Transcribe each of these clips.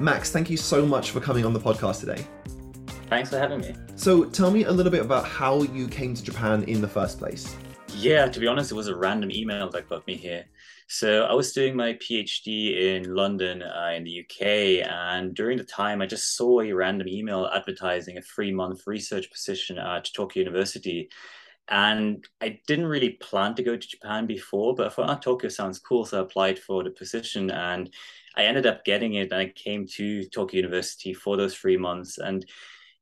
Max, thank you so much for coming on the podcast today. Thanks for having me. So, tell me a little bit about how you came to Japan in the first place. Yeah, to be honest, it was a random email that got me here. So, I was doing my PhD in London, uh, in the UK, and during the time, I just saw a random email advertising a three month research position at Tokyo University. And I didn't really plan to go to Japan before, but I thought, oh, Tokyo sounds cool. So I applied for the position and I ended up getting it. And I came to Tokyo University for those three months. And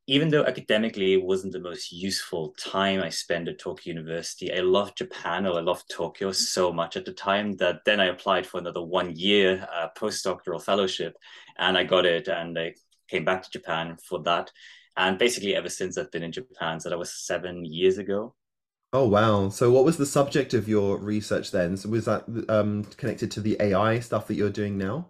even though academically it wasn't the most useful time I spent at Tokyo University, I loved Japan or I loved Tokyo so much at the time that then I applied for another one year uh, postdoctoral fellowship and I got it and I came back to Japan for that. And basically, ever since I've been in Japan, so that was seven years ago. Oh wow! So what was the subject of your research then? So was that um, connected to the AI stuff that you're doing now?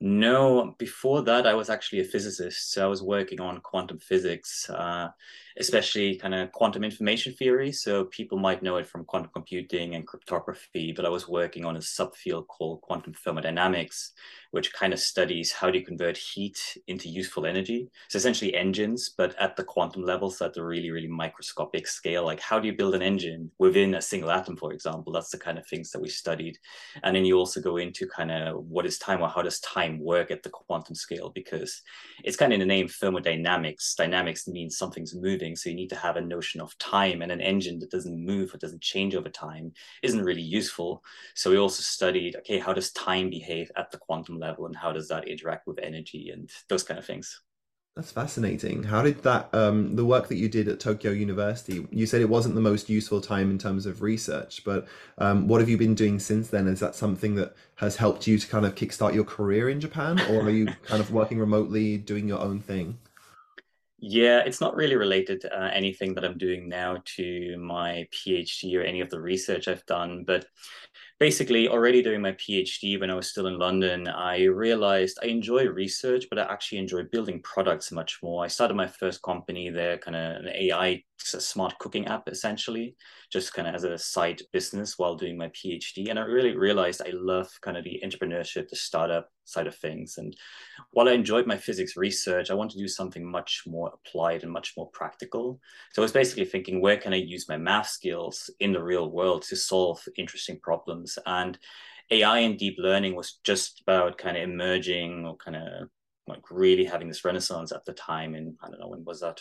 No, before that, I was actually a physicist. So I was working on quantum physics, uh, especially kind of quantum information theory. So people might know it from quantum computing and cryptography, but I was working on a subfield called quantum thermodynamics, which kind of studies how do you convert heat into useful energy. So essentially engines, but at the quantum level, so at the really, really microscopic scale, like how do you build an engine within a single atom, for example? That's the kind of things that we studied. And then you also go into kind of what is time or how does time work at the quantum scale? Because it's kind of in the name thermodynamics. Dynamics means something's moving. So you need to have a notion of time and an engine that doesn't move or doesn't change over time isn't really useful. So we also studied, okay, how does time behave at the quantum level and how does that interact with energy and those kind of things. That's fascinating. How did that um, the work that you did at Tokyo University? You said it wasn't the most useful time in terms of research, but um, what have you been doing since then? Is that something that has helped you to kind of kickstart your career in Japan, or are you kind of working remotely, doing your own thing? Yeah, it's not really related to uh, anything that I'm doing now to my PhD or any of the research I've done, but basically already doing my phd when i was still in london i realized i enjoy research but i actually enjoy building products much more. I started my first company there kind of an ai smart cooking app essentially just kind of as a side business while doing my phd and i really realized i love kind of the entrepreneurship the startup side of things and while i enjoyed my physics research i want to do something much more applied and much more practical so i was basically thinking where can i use my math skills in the real world to solve interesting problems and AI and deep learning was just about kind of emerging or kind of like really having this renaissance at the time. And I don't know when was that?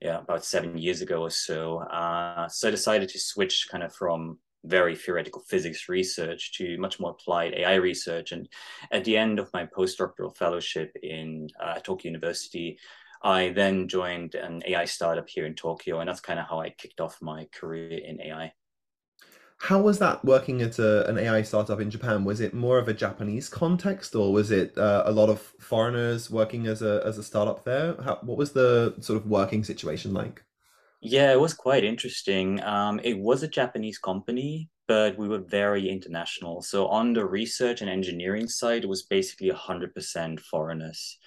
Yeah, about seven years ago or so. Uh, so I decided to switch kind of from very theoretical physics research to much more applied AI research. And at the end of my postdoctoral fellowship in uh, Tokyo University, I then joined an AI startup here in Tokyo, and that's kind of how I kicked off my career in AI. How was that working at a, an AI startup in Japan? Was it more of a Japanese context, or was it uh, a lot of foreigners working as a as a startup there? How, what was the sort of working situation like? Yeah, it was quite interesting. Um, it was a Japanese company, but we were very international. So on the research and engineering side, it was basically 100% foreigners.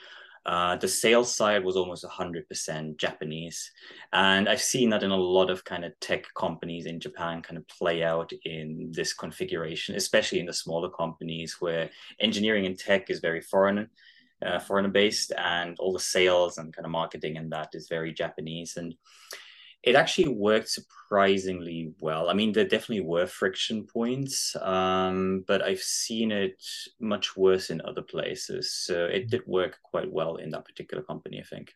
Uh, the sales side was almost 100% Japanese. And I've seen that in a lot of kind of tech companies in Japan kind of play out in this configuration, especially in the smaller companies where engineering and tech is very foreign. Uh, foreign based and all the sales and kind of marketing and that is very Japanese. And it actually worked surprisingly well. I mean, there definitely were friction points, um, but I've seen it much worse in other places. So it did work quite well in that particular company, I think.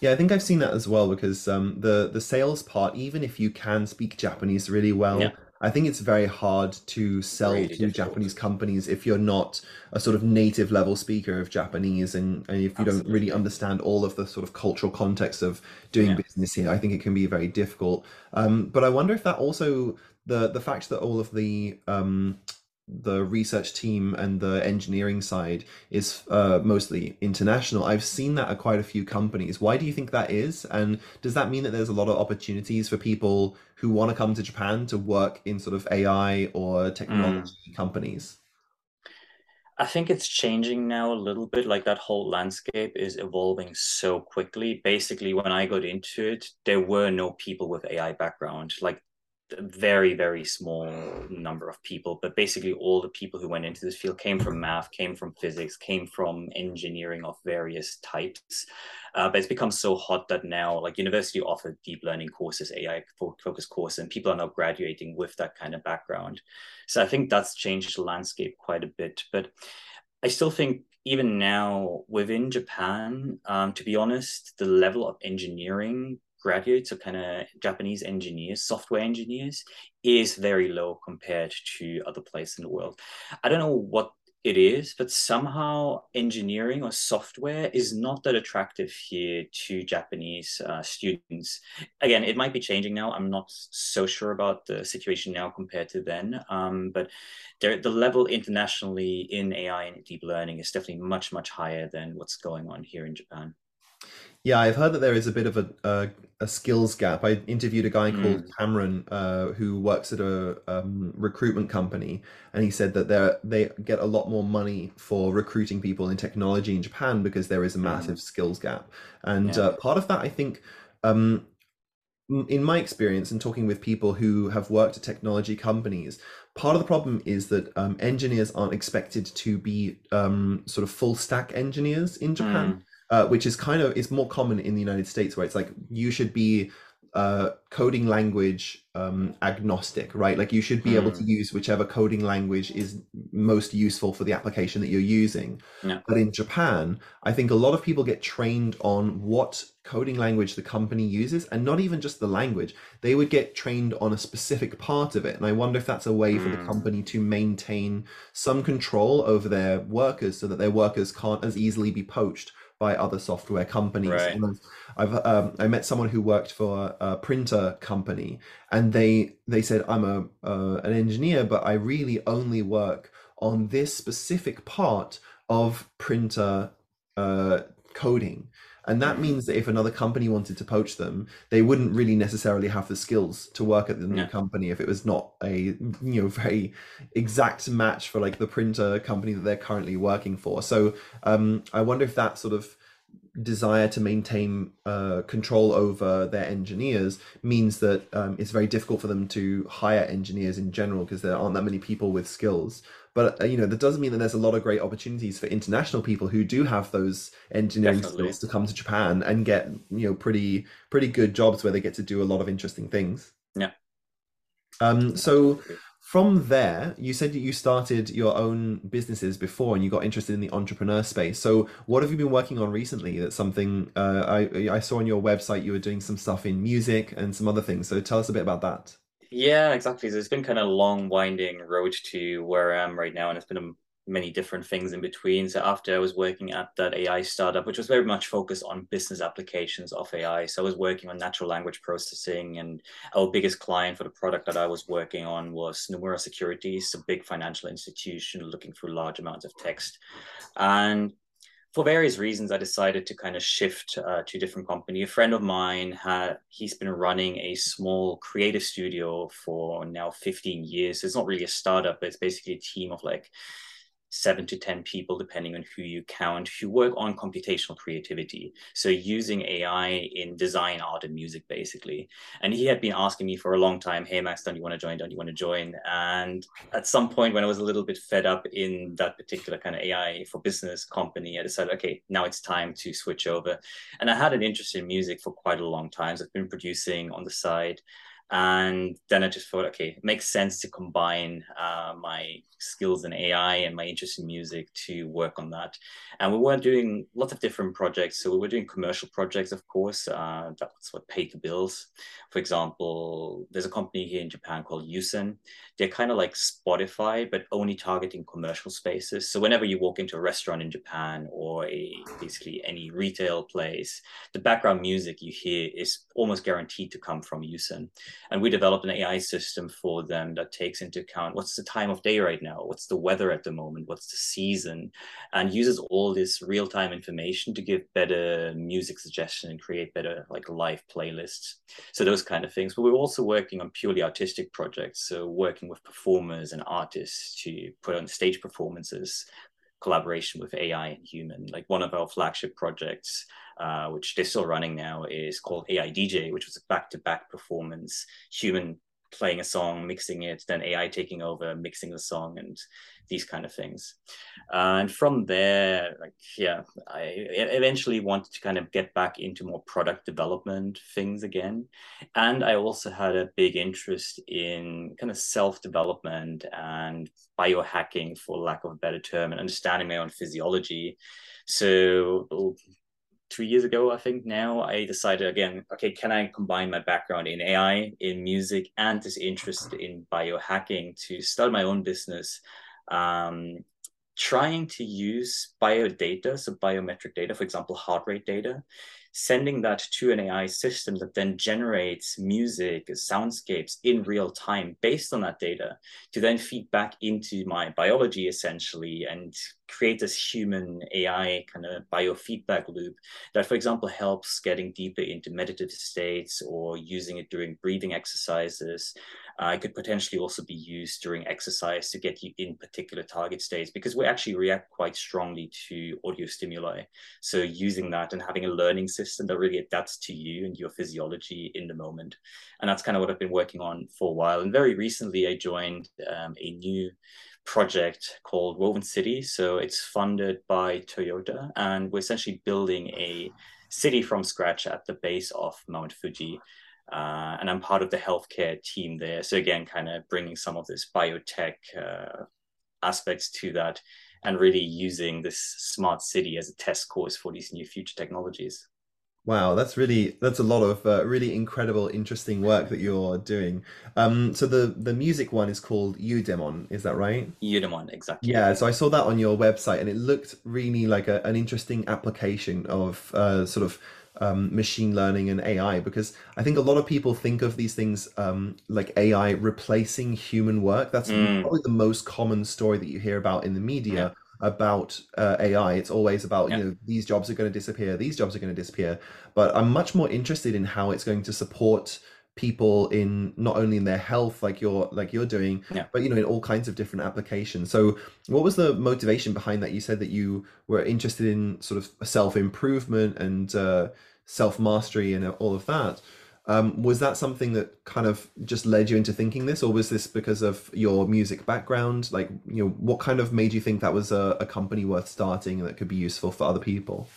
Yeah, I think I've seen that as well because um, the the sales part, even if you can speak Japanese really well, yeah. I think it's very hard to sell really to difficult. Japanese companies if you're not a sort of native level speaker of Japanese and, and if you Absolutely. don't really understand all of the sort of cultural context of doing yeah. business here. I think it can be very difficult. Um, but I wonder if that also the the fact that all of the um, the research team and the engineering side is uh, mostly international. I've seen that at quite a few companies. Why do you think that is? And does that mean that there's a lot of opportunities for people who want to come to Japan to work in sort of AI or technology mm. companies? I think it's changing now a little bit. Like that whole landscape is evolving so quickly. Basically, when I got into it, there were no people with AI background. Like a very very small number of people but basically all the people who went into this field came from math came from physics came from engineering of various types. Uh, but it's become so hot that now like university offer deep learning courses ai focused courses and people are now graduating with that kind of background. So i think that's changed the landscape quite a bit but i still think even now within japan um, to be honest the level of engineering graduates or kind of Japanese engineers, software engineers, is very low compared to other places in the world. I don't know what it is, but somehow engineering or software is not that attractive here to Japanese uh, students. Again, it might be changing now. I'm not so sure about the situation now compared to then, um, but there, the level internationally in AI and deep learning is definitely much, much higher than what's going on here in Japan. Yeah, I've heard that there is a bit of a a, a skills gap. I interviewed a guy called Mm. Cameron uh, who works at a um, recruitment company, and he said that they they get a lot more money for recruiting people in technology in Japan because there is a Mm. massive skills gap. And Yeah. uh, part of that, I think, um, in my experience and talking with people who have worked at technology companies, part of the problem is that um, engineers aren't expected to be um, sort of full stack engineers in Japan Mm. Uh, which is kind of is more common in the United States, where it's like you should be uh, coding language um, agnostic, right? Like you should be able to Mm. use whichever coding language is most useful for the application that you're using. Yeah. But in Japan, I think a lot of people get trained on what coding language the company uses, and not even just the language. They would get trained on a specific part of it. And I wonder if that's a way for the Mm. company to maintain some control over their workers so that their workers can't as easily be poached by other software companies. Right. And I've, I've um, I met someone who worked for a printer company, and they they said I'm a uh, an engineer, but I really only work on this specific part of printer uh, coding. And that means that if another company wanted to poach them, they wouldn't really necessarily have the skills to work at the new Yeah. company if it was not a you know very exact match for like the printer company that they're currently working for. So um, I wonder if that sort of desire to maintain uh, control over their engineers means that um, it's very difficult for them to hire engineers in general because there aren't that many people with skills. But uh, you know that doesn't mean that there's a lot of great opportunities for international people who do have those engineering Definitely. skills to come to Japan and get you know pretty pretty good jobs where they get to do a lot of interesting things. Yeah. Um, so from there, you said that you started your own businesses before and you got interested in the entrepreneur space. So what have you been working on recently? That's something uh, I I saw on your website you were doing some stuff in music and some other things. So tell us a bit about that. Yeah, exactly. So it's been kind of a long, winding road to where I am right now, and it's been a, many different things in between. So after I was working at that AI startup, which was very much focused on business applications of AI, so I was working on natural language processing, and our biggest client for the product that I was working on was Nomura Securities, a big financial institution looking through large amounts of text, and for various reasons, I decided to kind of shift uh, to a different company. A friend of mine had he's been running a small creative studio for now 15 years. It's not really a startup, but it's basically a team of like seven to 10 people, depending on who you count, who work on computational creativity. So using AI in design, art, and music, basically. And he had been asking me for a long time, hey, Max, don't you want to join? Don't you want to join? And at some point, when I was a little bit fed up in that particular kind of AI for business company, I decided, okay, now it's time to switch over. And I had an interest in music for quite a long time. So I've been producing on the side. And then I just thought, okay, it makes sense to combine uh, my skills in AI and my interest in music to work on that. And we were doing lots of different projects. So we were doing commercial projects, of course. Uh, that's what paid the bills. For example, there's a company here in Japan called USEN. They're kind of like Spotify, but only targeting commercial spaces. So whenever you walk into a restaurant in Japan or a basically any retail place, the background music you hear is almost guaranteed to come from USEN. And we developed an AI system for them that takes into account what's the time of day right now, what's the weather at the moment, what's the season, and uses all this real time information to give better music suggestion and create better like live playlists. So those kind of things. But we're also working on purely artistic projects. So working with performers and artists to put on stage performances, collaboration with AI and human. Like one of our flagship projects, uh, which they're still running now, is called AI DJ, which was a back-to-back performance, human playing a song, mixing it, then AI taking over, mixing the song, and these kind of things. Uh, and from there, like yeah, I eventually wanted to kind of get back into more product development things again, and I also had a big interest in kind of self development and biohacking, for lack of a better term, and understanding my own physiology. So two years ago, I think now, I decided again, okay, can I combine my background in AI, in music, and this interest in biohacking to start my own business? Um, trying to use bio data, so biometric data, for example, heart rate data, sending that to an AI system that then generates music, soundscapes in real time based on that data to then feed back into my biology essentially and create this human AI kind of biofeedback loop that, for example, helps getting deeper into meditative states or using it during breathing exercises uh, it could potentially also be used during exercise to get you in particular target states because we actually react quite strongly to audio stimuli. So using that and having a learning system that really adapts to you and your physiology in the moment. And that's kind of what I've been working on for a while. And very recently, I joined um, a new project called Woven City. So it's funded by Toyota, and we're essentially building a city from scratch at the base of Mount Fuji. Uh, and I'm part of the healthcare team there. So again, kind of bringing some of this biotech uh, aspects to that, and really using this smart city as a test course for these new future technologies. Wow, that's really that's a lot of uh, really incredible, interesting work that you're doing. Um, so the the music one is called Eudaimon, is that right? Eudaimon, exactly. Yeah, so I saw that on your website, and it looked really like a, an interesting application of uh, sort of um, machine learning and AI because I think a lot of people think of these things um, like AI replacing human work. That's mm. probably the most common story that you hear about in the media. Yeah. About uh, AI, it's always about yeah. you know these jobs are going to disappear, these jobs are going to disappear. But I'm much more interested in how it's going to support people in not only in their health like you're like you're doing yeah. but you know in all kinds of different applications. So what was the motivation behind that? You said that you were interested in sort of self improvement and uh, self mastery and all of that. Um, was that something that kind of just led you into thinking this or was this because of your music background? Like you know what kind of made you think that was a, a company worth starting that could be useful for other people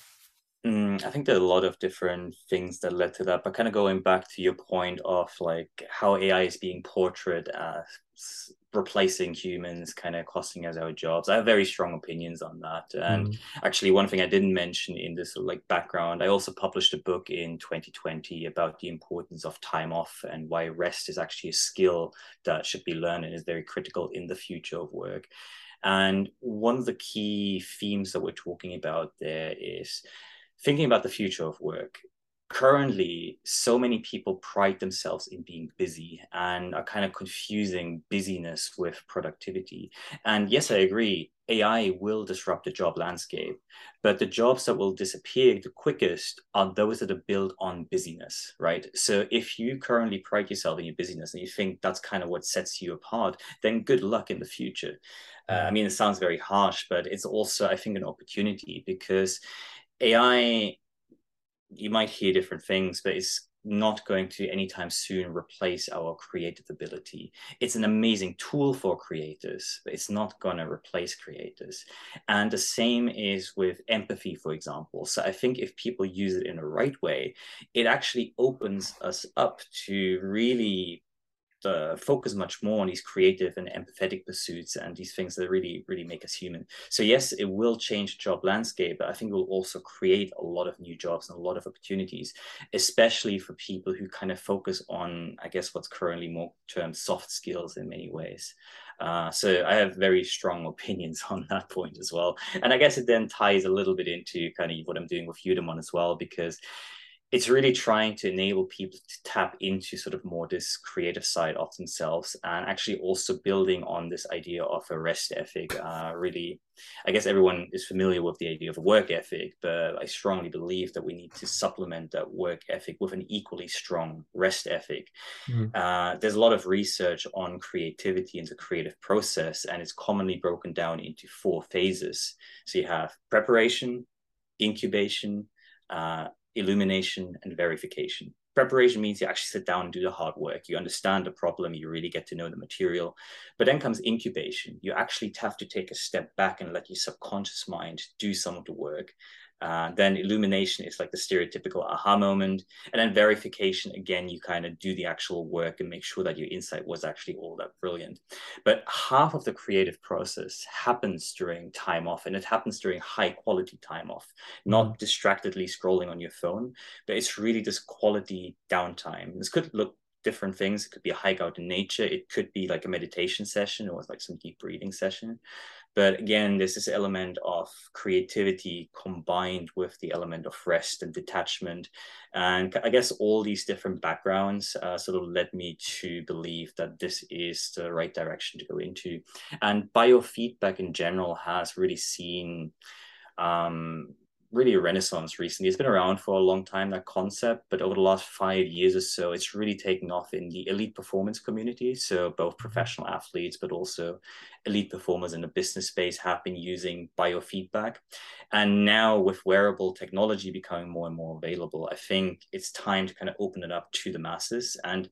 Mm, I think there are a lot of different things that led to that, but kind of going back to your point of like how AI is being portrayed as replacing humans, kind of costing us our jobs. I have very strong opinions on that. And mm. actually, one thing I didn't mention in this like background, I also published a book in 2020 about the importance of time off and why rest is actually a skill that should be learned and is very critical in the future of work. And one of the key themes that we're talking about there is thinking about the future of work, currently so many people pride themselves in being busy and are kind of confusing busyness with productivity. And yes i agree ai will disrupt the job landscape but the jobs that will disappear the quickest are those that are built on busyness right? So if you currently pride yourself in your busyness and you think that's kind of what sets you apart then good luck in the future. Uh, i mean it sounds very harsh but it's also i think an opportunity because AI, you might hear different things, but it's not going to anytime soon replace our creative ability. It's an amazing tool for creators, but it's not going to replace creators. And the same is with empathy, for example. So I think if people use it in the right way, it actually opens us up to really uh, focus much more on these creative and empathetic pursuits and these things that really really make us human so yes it will change the job landscape but i think it will also create a lot of new jobs and a lot of opportunities especially for people who kind of focus on i guess what's currently more termed soft skills in many ways uh, so I have very strong opinions on that point as well. And I guess it then ties a little bit into kind of what I'm doing with Eudaimon as well, because it's really trying to enable people to tap into sort of more this creative side of themselves and actually also building on this idea of a rest ethic uh, really i guess everyone is familiar with the idea of a work ethic but i strongly believe that we need to supplement that work ethic with an equally strong rest ethic mm-hmm. uh, there's a lot of research on creativity and the creative process and it's commonly broken down into four phases so you have preparation incubation uh, illumination, and verification. preparation means you actually sit down and do the hard work. You understand the problem, you really get to know the material. But then comes incubation. You actually have to take a step back and let your subconscious mind do some of the work. Uh, then illumination is like the stereotypical aha moment. And then verification, again, you kind of do the actual work and make sure that your insight was actually all that brilliant. But half of the creative process happens during time off, and it happens during high quality time off, not mm-hmm. distractedly scrolling on your phone, but it's really this quality downtime. This could look different things. It could be a hike out in nature. It could be like a meditation session or like some deep breathing session. But again, there's this element of creativity combined with the element of rest and detachment. And I guess all these different backgrounds uh, sort of led me to believe that this is the right direction to go into. And biofeedback in general has really seen um, really a renaissance recently. It's been around for a long time, that concept, but over the last five years or so, it's really taken off in the elite performance community. So both mm-hmm. professional athletes, but also elite performers in the business space have been using biofeedback. And now with wearable technology becoming more and more available, I think it's time to kind of open it up to the masses. And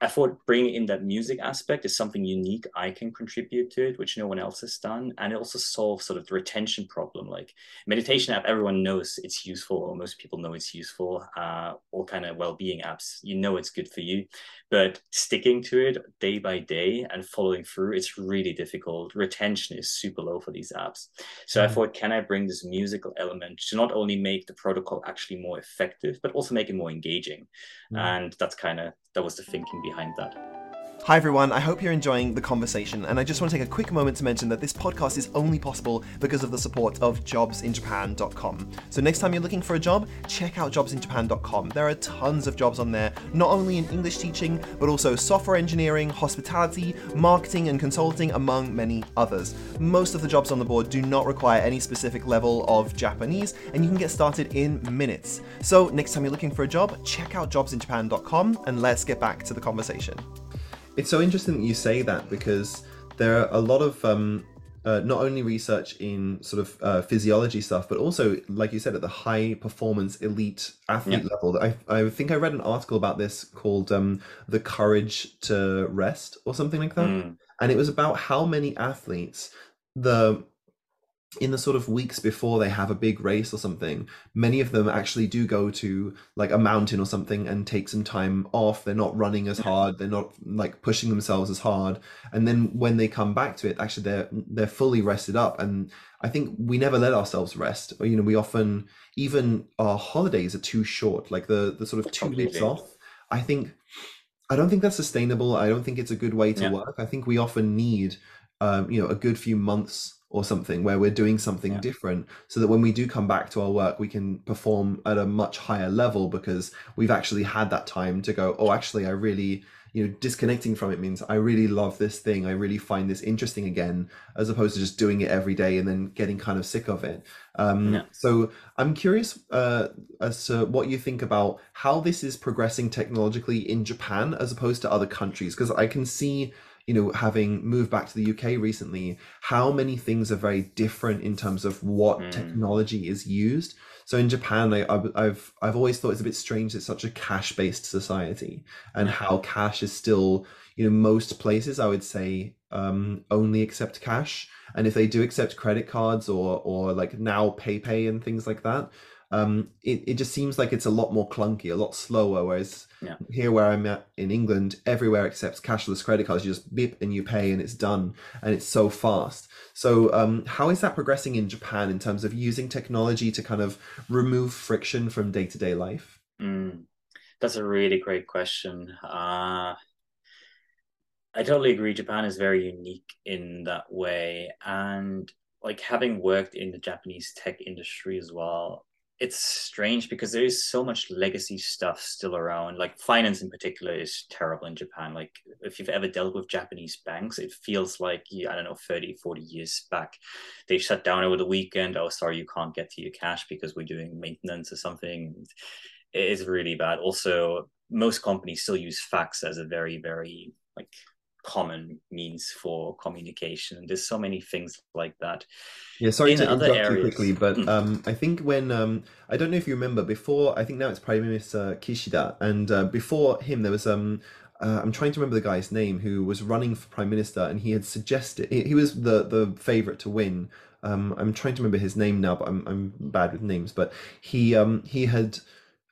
I thought bringing in that music aspect is something unique I can contribute to it, which no one else has done. And it also solves sort of the retention problem. Like meditation app, everyone knows it's useful, or most people know it's useful. Uh, all kind of well-being apps, you know it's good for you, but sticking to it day by day and following through, it's really difficult. Retention is super low for these apps. So mm-hmm. I thought, can I bring this musical element to not only make the protocol actually more effective, but also make it more engaging? Mm-hmm. And that's kind of that was the thinking behind that. Hi everyone, I hope you're enjoying the conversation, and I just want to take a quick moment to mention that this podcast is only possible because of the support of jobsinjapan.com. So next time you're looking for a job, check out jobsinjapan.com. There are tons of jobs on there, not only in English teaching, but also software engineering, hospitality, marketing, and consulting, among many others. Most of the jobs on the board do not require any specific level of Japanese, and you can get started in minutes. So next time you're looking for a job, check out jobsinjapan.com, and let's get back to the conversation. It's so interesting that you say that because there are a lot of um, uh, not only research in sort of uh, physiology stuff, but also, like you said, at the high performance elite athlete yeah. level. I, I think I read an article about this called um, The Courage to Rest or something like that. Mm. And it was about how many athletes the in the sort of weeks before they have a big race or something, many of them actually do go to like a mountain or something and take some time off. They're not running as hard. They're not like pushing themselves as hard. And then when they come back to it, actually they're they're fully rested up. And I think we never let ourselves rest. You know, we often even our holidays are too short. Like the the sort of two weeks off. I think I don't think that's sustainable. I don't think it's a good way to yeah. work. I think we often need um, you know a good few months or something where we're doing something yeah. different so that when we do come back to our work we can perform at a much higher level because we've actually had that time to go oh actually i really you know disconnecting from it means i really love this thing i really find this interesting again as opposed to just doing it every day and then getting kind of sick of it um, yeah. so i'm curious uh, as to what you think about how this is progressing technologically in japan as opposed to other countries because i can see you know, having moved back to the UK recently, how many things are very different in terms of what mm. technology is used. So in Japan, I, have I've always thought it's a bit strange. It's such a cash based society, and how cash is still, you know, most places I would say um, only accept cash, and if they do accept credit cards or or like now PayPay and things like that, um, it, it just seems like it's a lot more clunky, a lot slower. Whereas yeah. here, where I'm at in England, everywhere accepts cashless credit cards. You just beep and you pay, and it's done, and it's so fast. So, um, how is that progressing in Japan in terms of using technology to kind of remove friction from day to day life? Mm, that's a really great question. Uh, I totally agree. Japan is very unique in that way, and like having worked in the Japanese tech industry as well, it's strange because there is so much legacy stuff still around. Like finance in particular is terrible in Japan. Like if you've ever dealt with Japanese banks, it feels like, I don't know, 30, 40 years back, they shut down over the weekend. Oh, sorry, you can't get to your cash because we're doing maintenance or something. It is really bad. Also, most companies still use fax as a very, very like common means for communication. And There's so many things like that. Yeah, sorry in to interrupt areas. you quickly, but mm. um, I think when um, I don't know if you remember before. I think now it's Prime Minister Kishida, and uh, before him there was um, uh, I'm trying to remember the guy's name who was running for prime minister, and he had suggested he, he was the the favorite to win. Um, I'm trying to remember his name now, but I'm I'm bad with names. But he um he had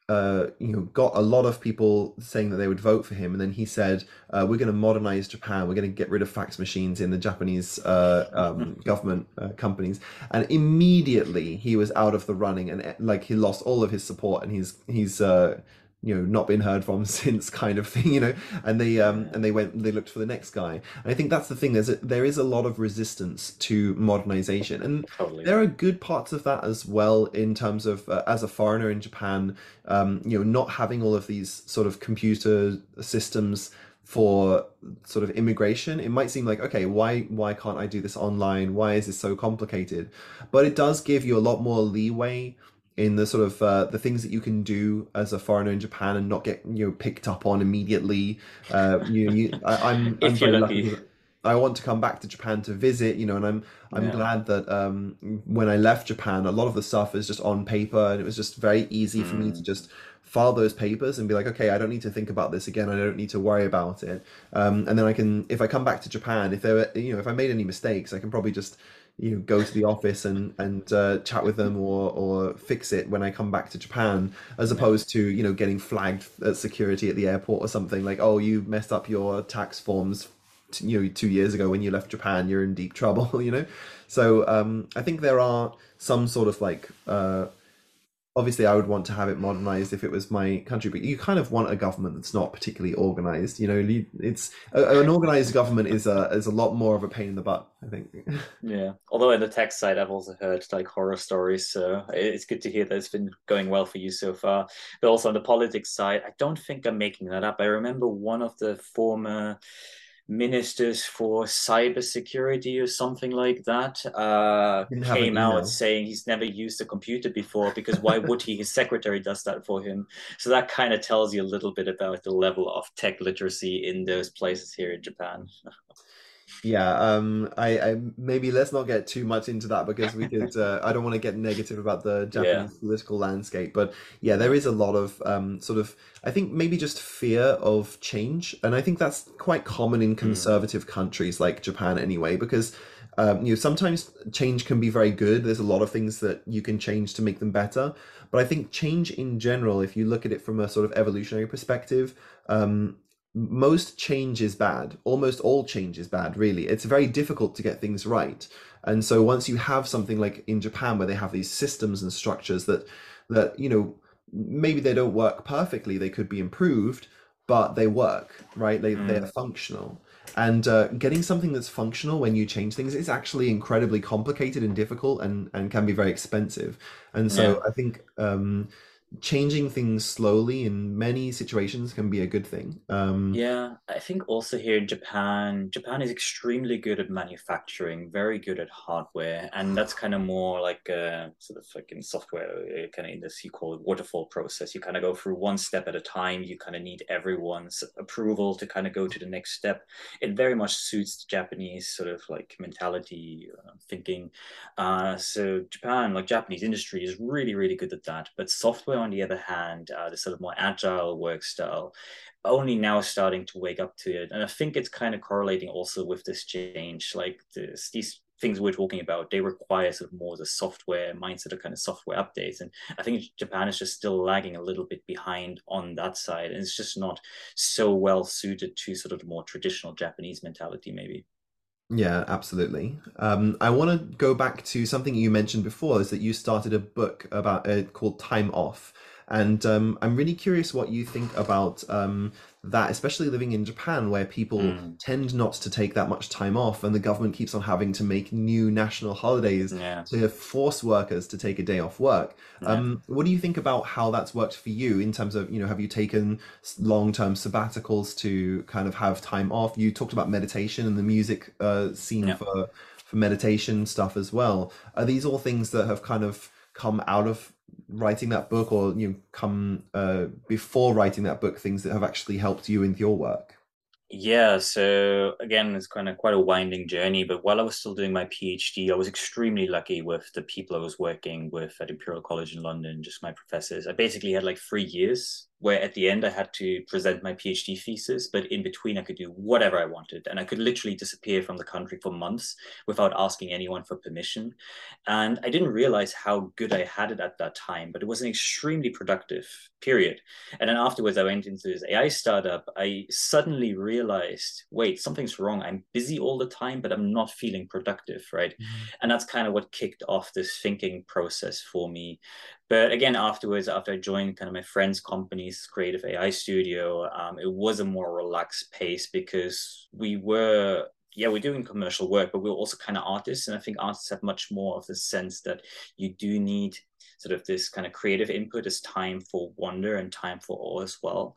uh, you know, got a lot of people saying that they would vote for him, and then he said, uh, "We're going to modernize Japan. We're going to get rid of fax machines in the Japanese uh, um, government uh, companies." And immediately he was out of the running, and like he lost all of his support, and he's he's uh, you know not been heard from since kind of thing you know? And they um and they went they looked for the next guy. And i think that's the thing there's a, there is a lot of resistance to modernization. And totally. there are good parts of that as well in terms of uh, as a foreigner in japan um you know not having all of these sort of computer systems for sort of immigration. It might seem like okay why why can't i do this online? Why is this so complicated? But it does give you a lot more leeway in the sort of uh, the things that you can do as a foreigner in Japan and not get you know picked up on immediately. Uh, you, you I, am I'm, I'm very lucky. lucky. I want to come back to Japan to visit, you know, and I'm I'm yeah. glad that um, when I left Japan, a lot of the stuff is just on paper, and it was just very easy mm. for me to mm. just file those papers and be like, okay, I don't need to think about this again. I don't need to worry about it. Um, and then I can, if I come back to Japan, if there, were, you know, if I made any mistakes, I can probably just you know, go to the office and and uh, chat with them or or fix it when I come back to Japan, as opposed to you know getting flagged at security at the airport or something like, oh, you messed up your tax forms, you know, two years ago when you left Japan, you're in deep trouble, you know. So um, I think there are some sort of like uh, obviously I would want to have it modernized if it was my country, but you kind of want a government that's not particularly organized. You know, it's an organized government is a is a lot more of a pain in the butt. I think. Yeah, although in the tech side, I've also heard like horror stories, so it's good to hear that it's been going well for you so far. But also on the politics side, I don't think I'm making that up. I remember one of the former ministers for cybersecurity or something like that uh, came out saying he's never used a computer before because why would he? His secretary does that for him. So that kind of tells you a little bit about the level of tech literacy in those places here in Japan. yeah um I, I maybe let's not get too much into that because we could uh, i don't want to get negative about the japanese yeah. political landscape but yeah there is a lot of um sort of i think maybe just fear of change and i think that's quite common in hmm. conservative mm. countries like japan anyway because um, you know sometimes change can be very good there's a lot of things that you can change to make them better but i think change in general if you look at it from a sort of evolutionary perspective um, most change is bad. Almost all change is bad, really. It's very difficult to get things right. And so once you have something like in Japan where they have these systems and structures that that, you know, maybe they don't work perfectly, they could be improved, but they work, right? They mm. they're functional. And uh, getting something that's functional when you change things is actually incredibly complicated and difficult and, and can be very expensive. And so yeah. I think um, changing things slowly in many situations can be a good thing. Um, yeah, I think also here in Japan, Japan is extremely good at manufacturing, very good at hardware, and that's kind of more like a sort of like in software, uh, kind of in this you call it waterfall process. You kind of go through one step at a time. You kind of need everyone's approval to kind of go to the next step. It very much suits the Japanese sort of like mentality, uh, thinking. Uh, so Japan, like Japanese industry, is really really good at that, but software on the other hand, uh, the sort of more agile work style, only now starting to wake up to it. And I think it's kind of correlating also with this change. Like this, these things we're talking about, they require sort of more the software mindset of kind of software updates. And I think Japan is just still lagging a little bit behind on that side. And it's just not so well suited to sort of the more traditional Japanese mentality, maybe. Yeah, absolutely. Um, I want to go back to something you mentioned before is that you started a book about uh, called Time Off. And um, I'm really curious what you think about um, that, especially living in Japan, where people mm. tend not to take that much time off, and the government keeps on having to make new national holidays yeah. to force workers to take a day off work. Yeah. Um, what do you think about how that's worked for you in terms of, you know, have you taken long term sabbaticals to kind of have time off? You talked about meditation and the music uh, scene yeah. for for meditation stuff as well. Are these all things that have kind of come out of writing that book or you know come uh, before writing that book things that have actually helped you in your work Yeah, so again, it's kind of quite a winding journey. But while I was still doing my PhD, I was extremely lucky with the people I was working with at Imperial College in London, just my professors. I basically had like three years where at the end I had to present my PhD thesis, but in between I could do whatever I wanted. And I could literally disappear from the country for months without asking anyone for permission. And I didn't realize how good I had it at that time, but it was an extremely productive period. And then afterwards, I went into this AI startup. I suddenly realized, wait, something's wrong. I'm busy all the time, but I'm not feeling productive, right? Mm-hmm. And that's kind of what kicked off this thinking process for me. But again, afterwards, after I joined kind of my friend's company's creative AI studio, um, it was a more relaxed pace because we were yeah, we're doing commercial work, but we're also kind of artists. And I think artists have much more of the sense that you do need sort of this kind of creative input as time for wonder and time for awe as well.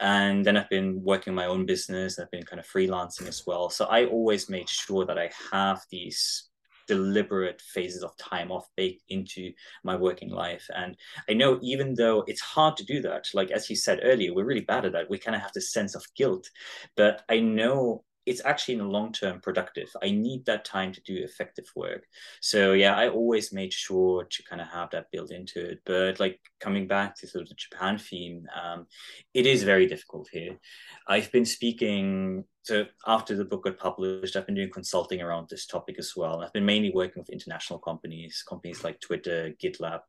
And then I've been working my own business. I've been kind of freelancing as well. So I always made sure that I have these deliberate phases of time off baked into my working life. And I know even though it's hard to do that, like as you said earlier, we're really bad at that. We kind of have this sense of guilt. But I know it's actually in the long term productive. I need that time to do effective work. So yeah, I always made sure to kind of have that built into it. But like coming back to sort of the Japan theme, um, it is very difficult here. I've been speaking so after the book got published, I've been doing consulting around this topic as well. I've been mainly working with international companies, companies like Twitter, GitLab,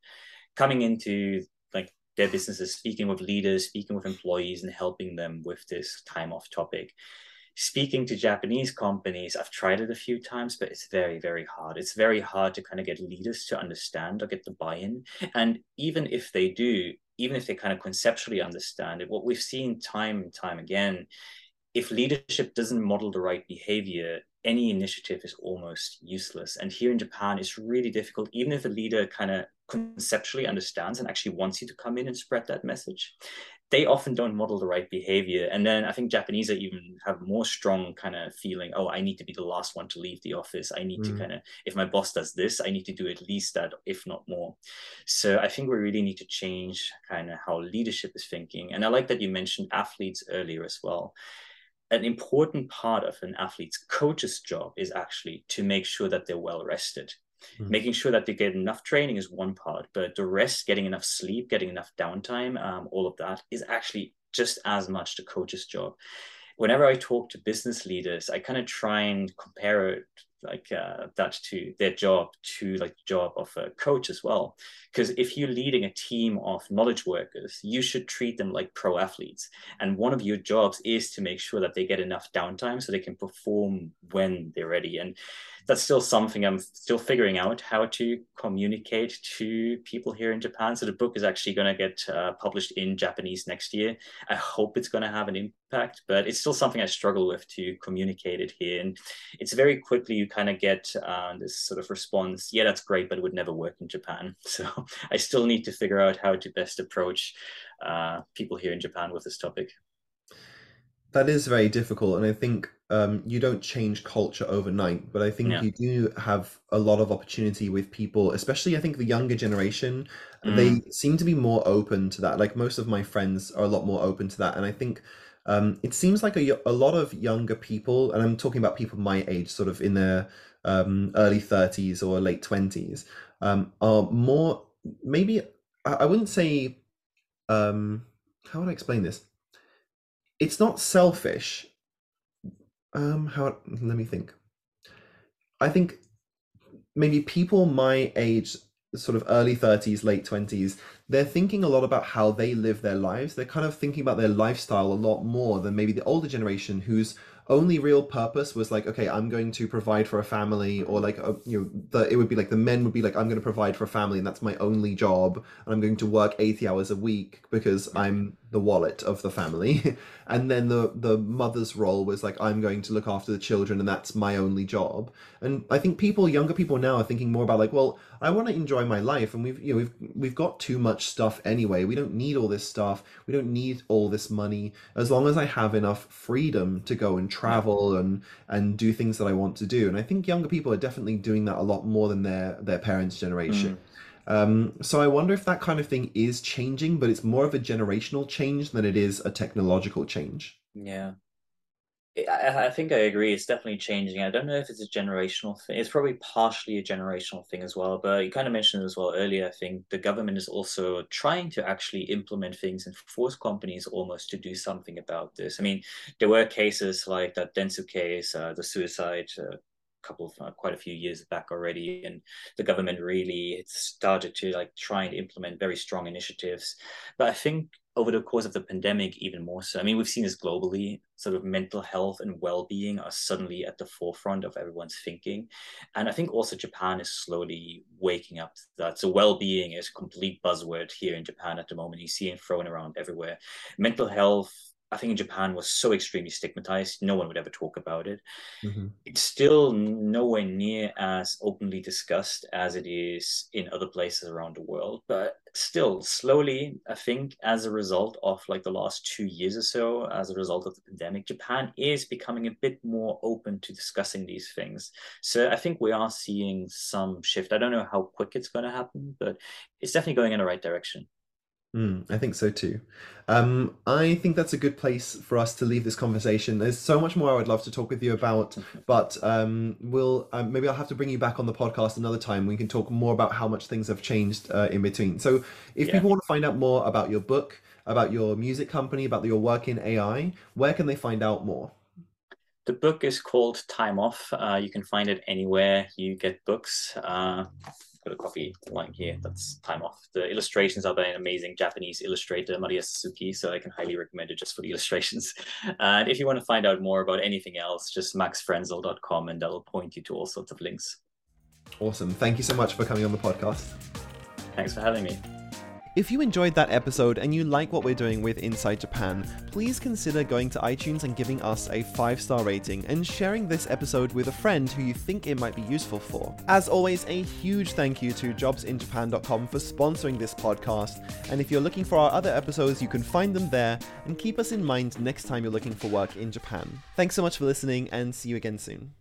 coming into like their businesses, speaking with leaders, speaking with employees, and helping them with this time off topic speaking to Japanese companies, I've tried it a few times, but it's very, very hard. It's very hard to kind of get leaders to understand or get the buy in. And even if they do, even if they kind of conceptually understand it, what we've seen time and time again, if leadership doesn't model the right behavior, any initiative is almost useless. And here in Japan, it's really difficult, even if a leader kind of conceptually understands and actually wants you to come in and spread that message they often don't model the right behavior. And then I think Japanese even have more strong kind of feeling, oh, I need to be the last one to leave the office. I need mm. to kind of, if my boss does this, I need to do at least that, if not more. So I think we really need to change kind of how leadership is thinking. And I like that you mentioned athletes earlier as well. An important part of an athlete's coach's job is actually to make sure that they're well rested Mm-hmm. Making sure that they get enough training is one part, but the rest, getting enough sleep, getting enough downtime, um, all of that is actually just as much the coach's job. Whenever I talk to business leaders, I kind of try and compare it like uh, that to their job to like the job of a coach as well because if you're leading a team of knowledge workers you should treat them like pro athletes and one of your jobs is to make sure that they get enough downtime so they can perform when they're ready and that's still something I'm still figuring out how to communicate to people here in Japan. So the book is actually going to get uh, published in Japanese next year. I hope it's going to have an impact, but it's still something I struggle with to communicate it here. And it's very quickly kind of get uh, this sort of response, yeah, that's great, but it would never work in Japan. So I still need to figure out how to best approach uh, people here in Japan with this topic. That is very difficult, and I think um, you don't change culture overnight, but I think yeah. you do have a lot of opportunity with people, especially I think the younger generation. Mm. They seem to be more open to that. Like most of my friends are a lot more open to that, and I think um, it seems like a, a lot of younger people, and I'm talking about people my age, sort of in their um, early 30s or late 20s, um, are more maybe I, wouldn't say um, how would I explain this? It's not selfish um, how? Let me think. I think maybe people my age, sort of early thirties, late twenties, they're thinking a lot about how they live their lives. They're kind of thinking about their lifestyle a lot more than maybe the older generation who's only real purpose was like okay i'm going to provide for a family or like a, uh, you know the, it would be like the men would be like i'm going to provide for a family and that's my only job and i'm going to work 80 hours a week because i'm the wallet of the family. And then the the mother's role was like i'm going to look after the children and that's my only job. And i think people younger people now are thinking more about like well i want to enjoy my life and we've you know we've we've got too much stuff anyway. We don't need all this stuff. We don't need all this money. As long as i have enough freedom to go and travel and and do things that i want to do. And i think younger people are definitely doing that a lot more than their their parents generation. Mm um, so I wonder if that kind of thing is changing, but it's more of a generational change than it is a technological change. Yeah. I, think I agree. It's definitely changing. I don't know if it's a generational thing. It's probably partially a generational thing as well. But you kind of mentioned as well earlier. I think the government is also trying to actually implement things and force companies almost to do something about this. I mean, there were cases like that Dentsu case, uh, the suicide. Uh, couple of uh, quite a few years back already and the government really started to like try and implement very strong initiatives. But i think over the course of the pandemic even more so i mean we've seen this globally sort of mental health and well-being are suddenly at the forefront of everyone's thinking. And i think also japan is slowly waking up to that. So well-being is a complete buzzword here in japan at the moment. You see it thrown around everywhere. Mental health I think in Japan was so extremely stigmatized, no one would ever talk about it. Mm-hmm. It's still nowhere near as openly discussed as it is in other places around the world. But still, slowly, I think as a result of like the last two years or so, as a result of the pandemic, Japan is becoming a bit more open to discussing these things. So I think we are seeing some shift. I don't know how quick it's going to happen, but it's definitely going in the right direction. Mm, I think so too. Um, I think that's a good place for us to leave this conversation. There's so much more I would love to talk with you about, but um, we'll um, maybe I'll have to bring you back on the podcast another time. We can talk more about how much things have changed uh, in between. So, if yeah. people want to find out more about your book, about your music company, about your work in AI, where can they find out more? The book is called Time Off. Uh, you can find it anywhere you get books. Got a copy line here. That's time off. The illustrations are by an amazing Japanese illustrator, Maria Suzuki, so I can highly recommend it just for the illustrations. And if you want to find out more about anything else, just maxfrenzel.com and that'll point you to all sorts of links. Awesome. Thank you so much for coming on the podcast. Thanks for having me. If you enjoyed that episode and you like what we're doing with Inside Japan, please consider going to iTunes and giving us a 5 star rating and sharing this episode with a friend who you think it might be useful for. As always, a huge thank you to jobsinjapan.com for sponsoring this podcast. And if you're looking for our other episodes, you can find them there and keep us in mind next time you're looking for work in Japan. Thanks so much for listening and see you again soon.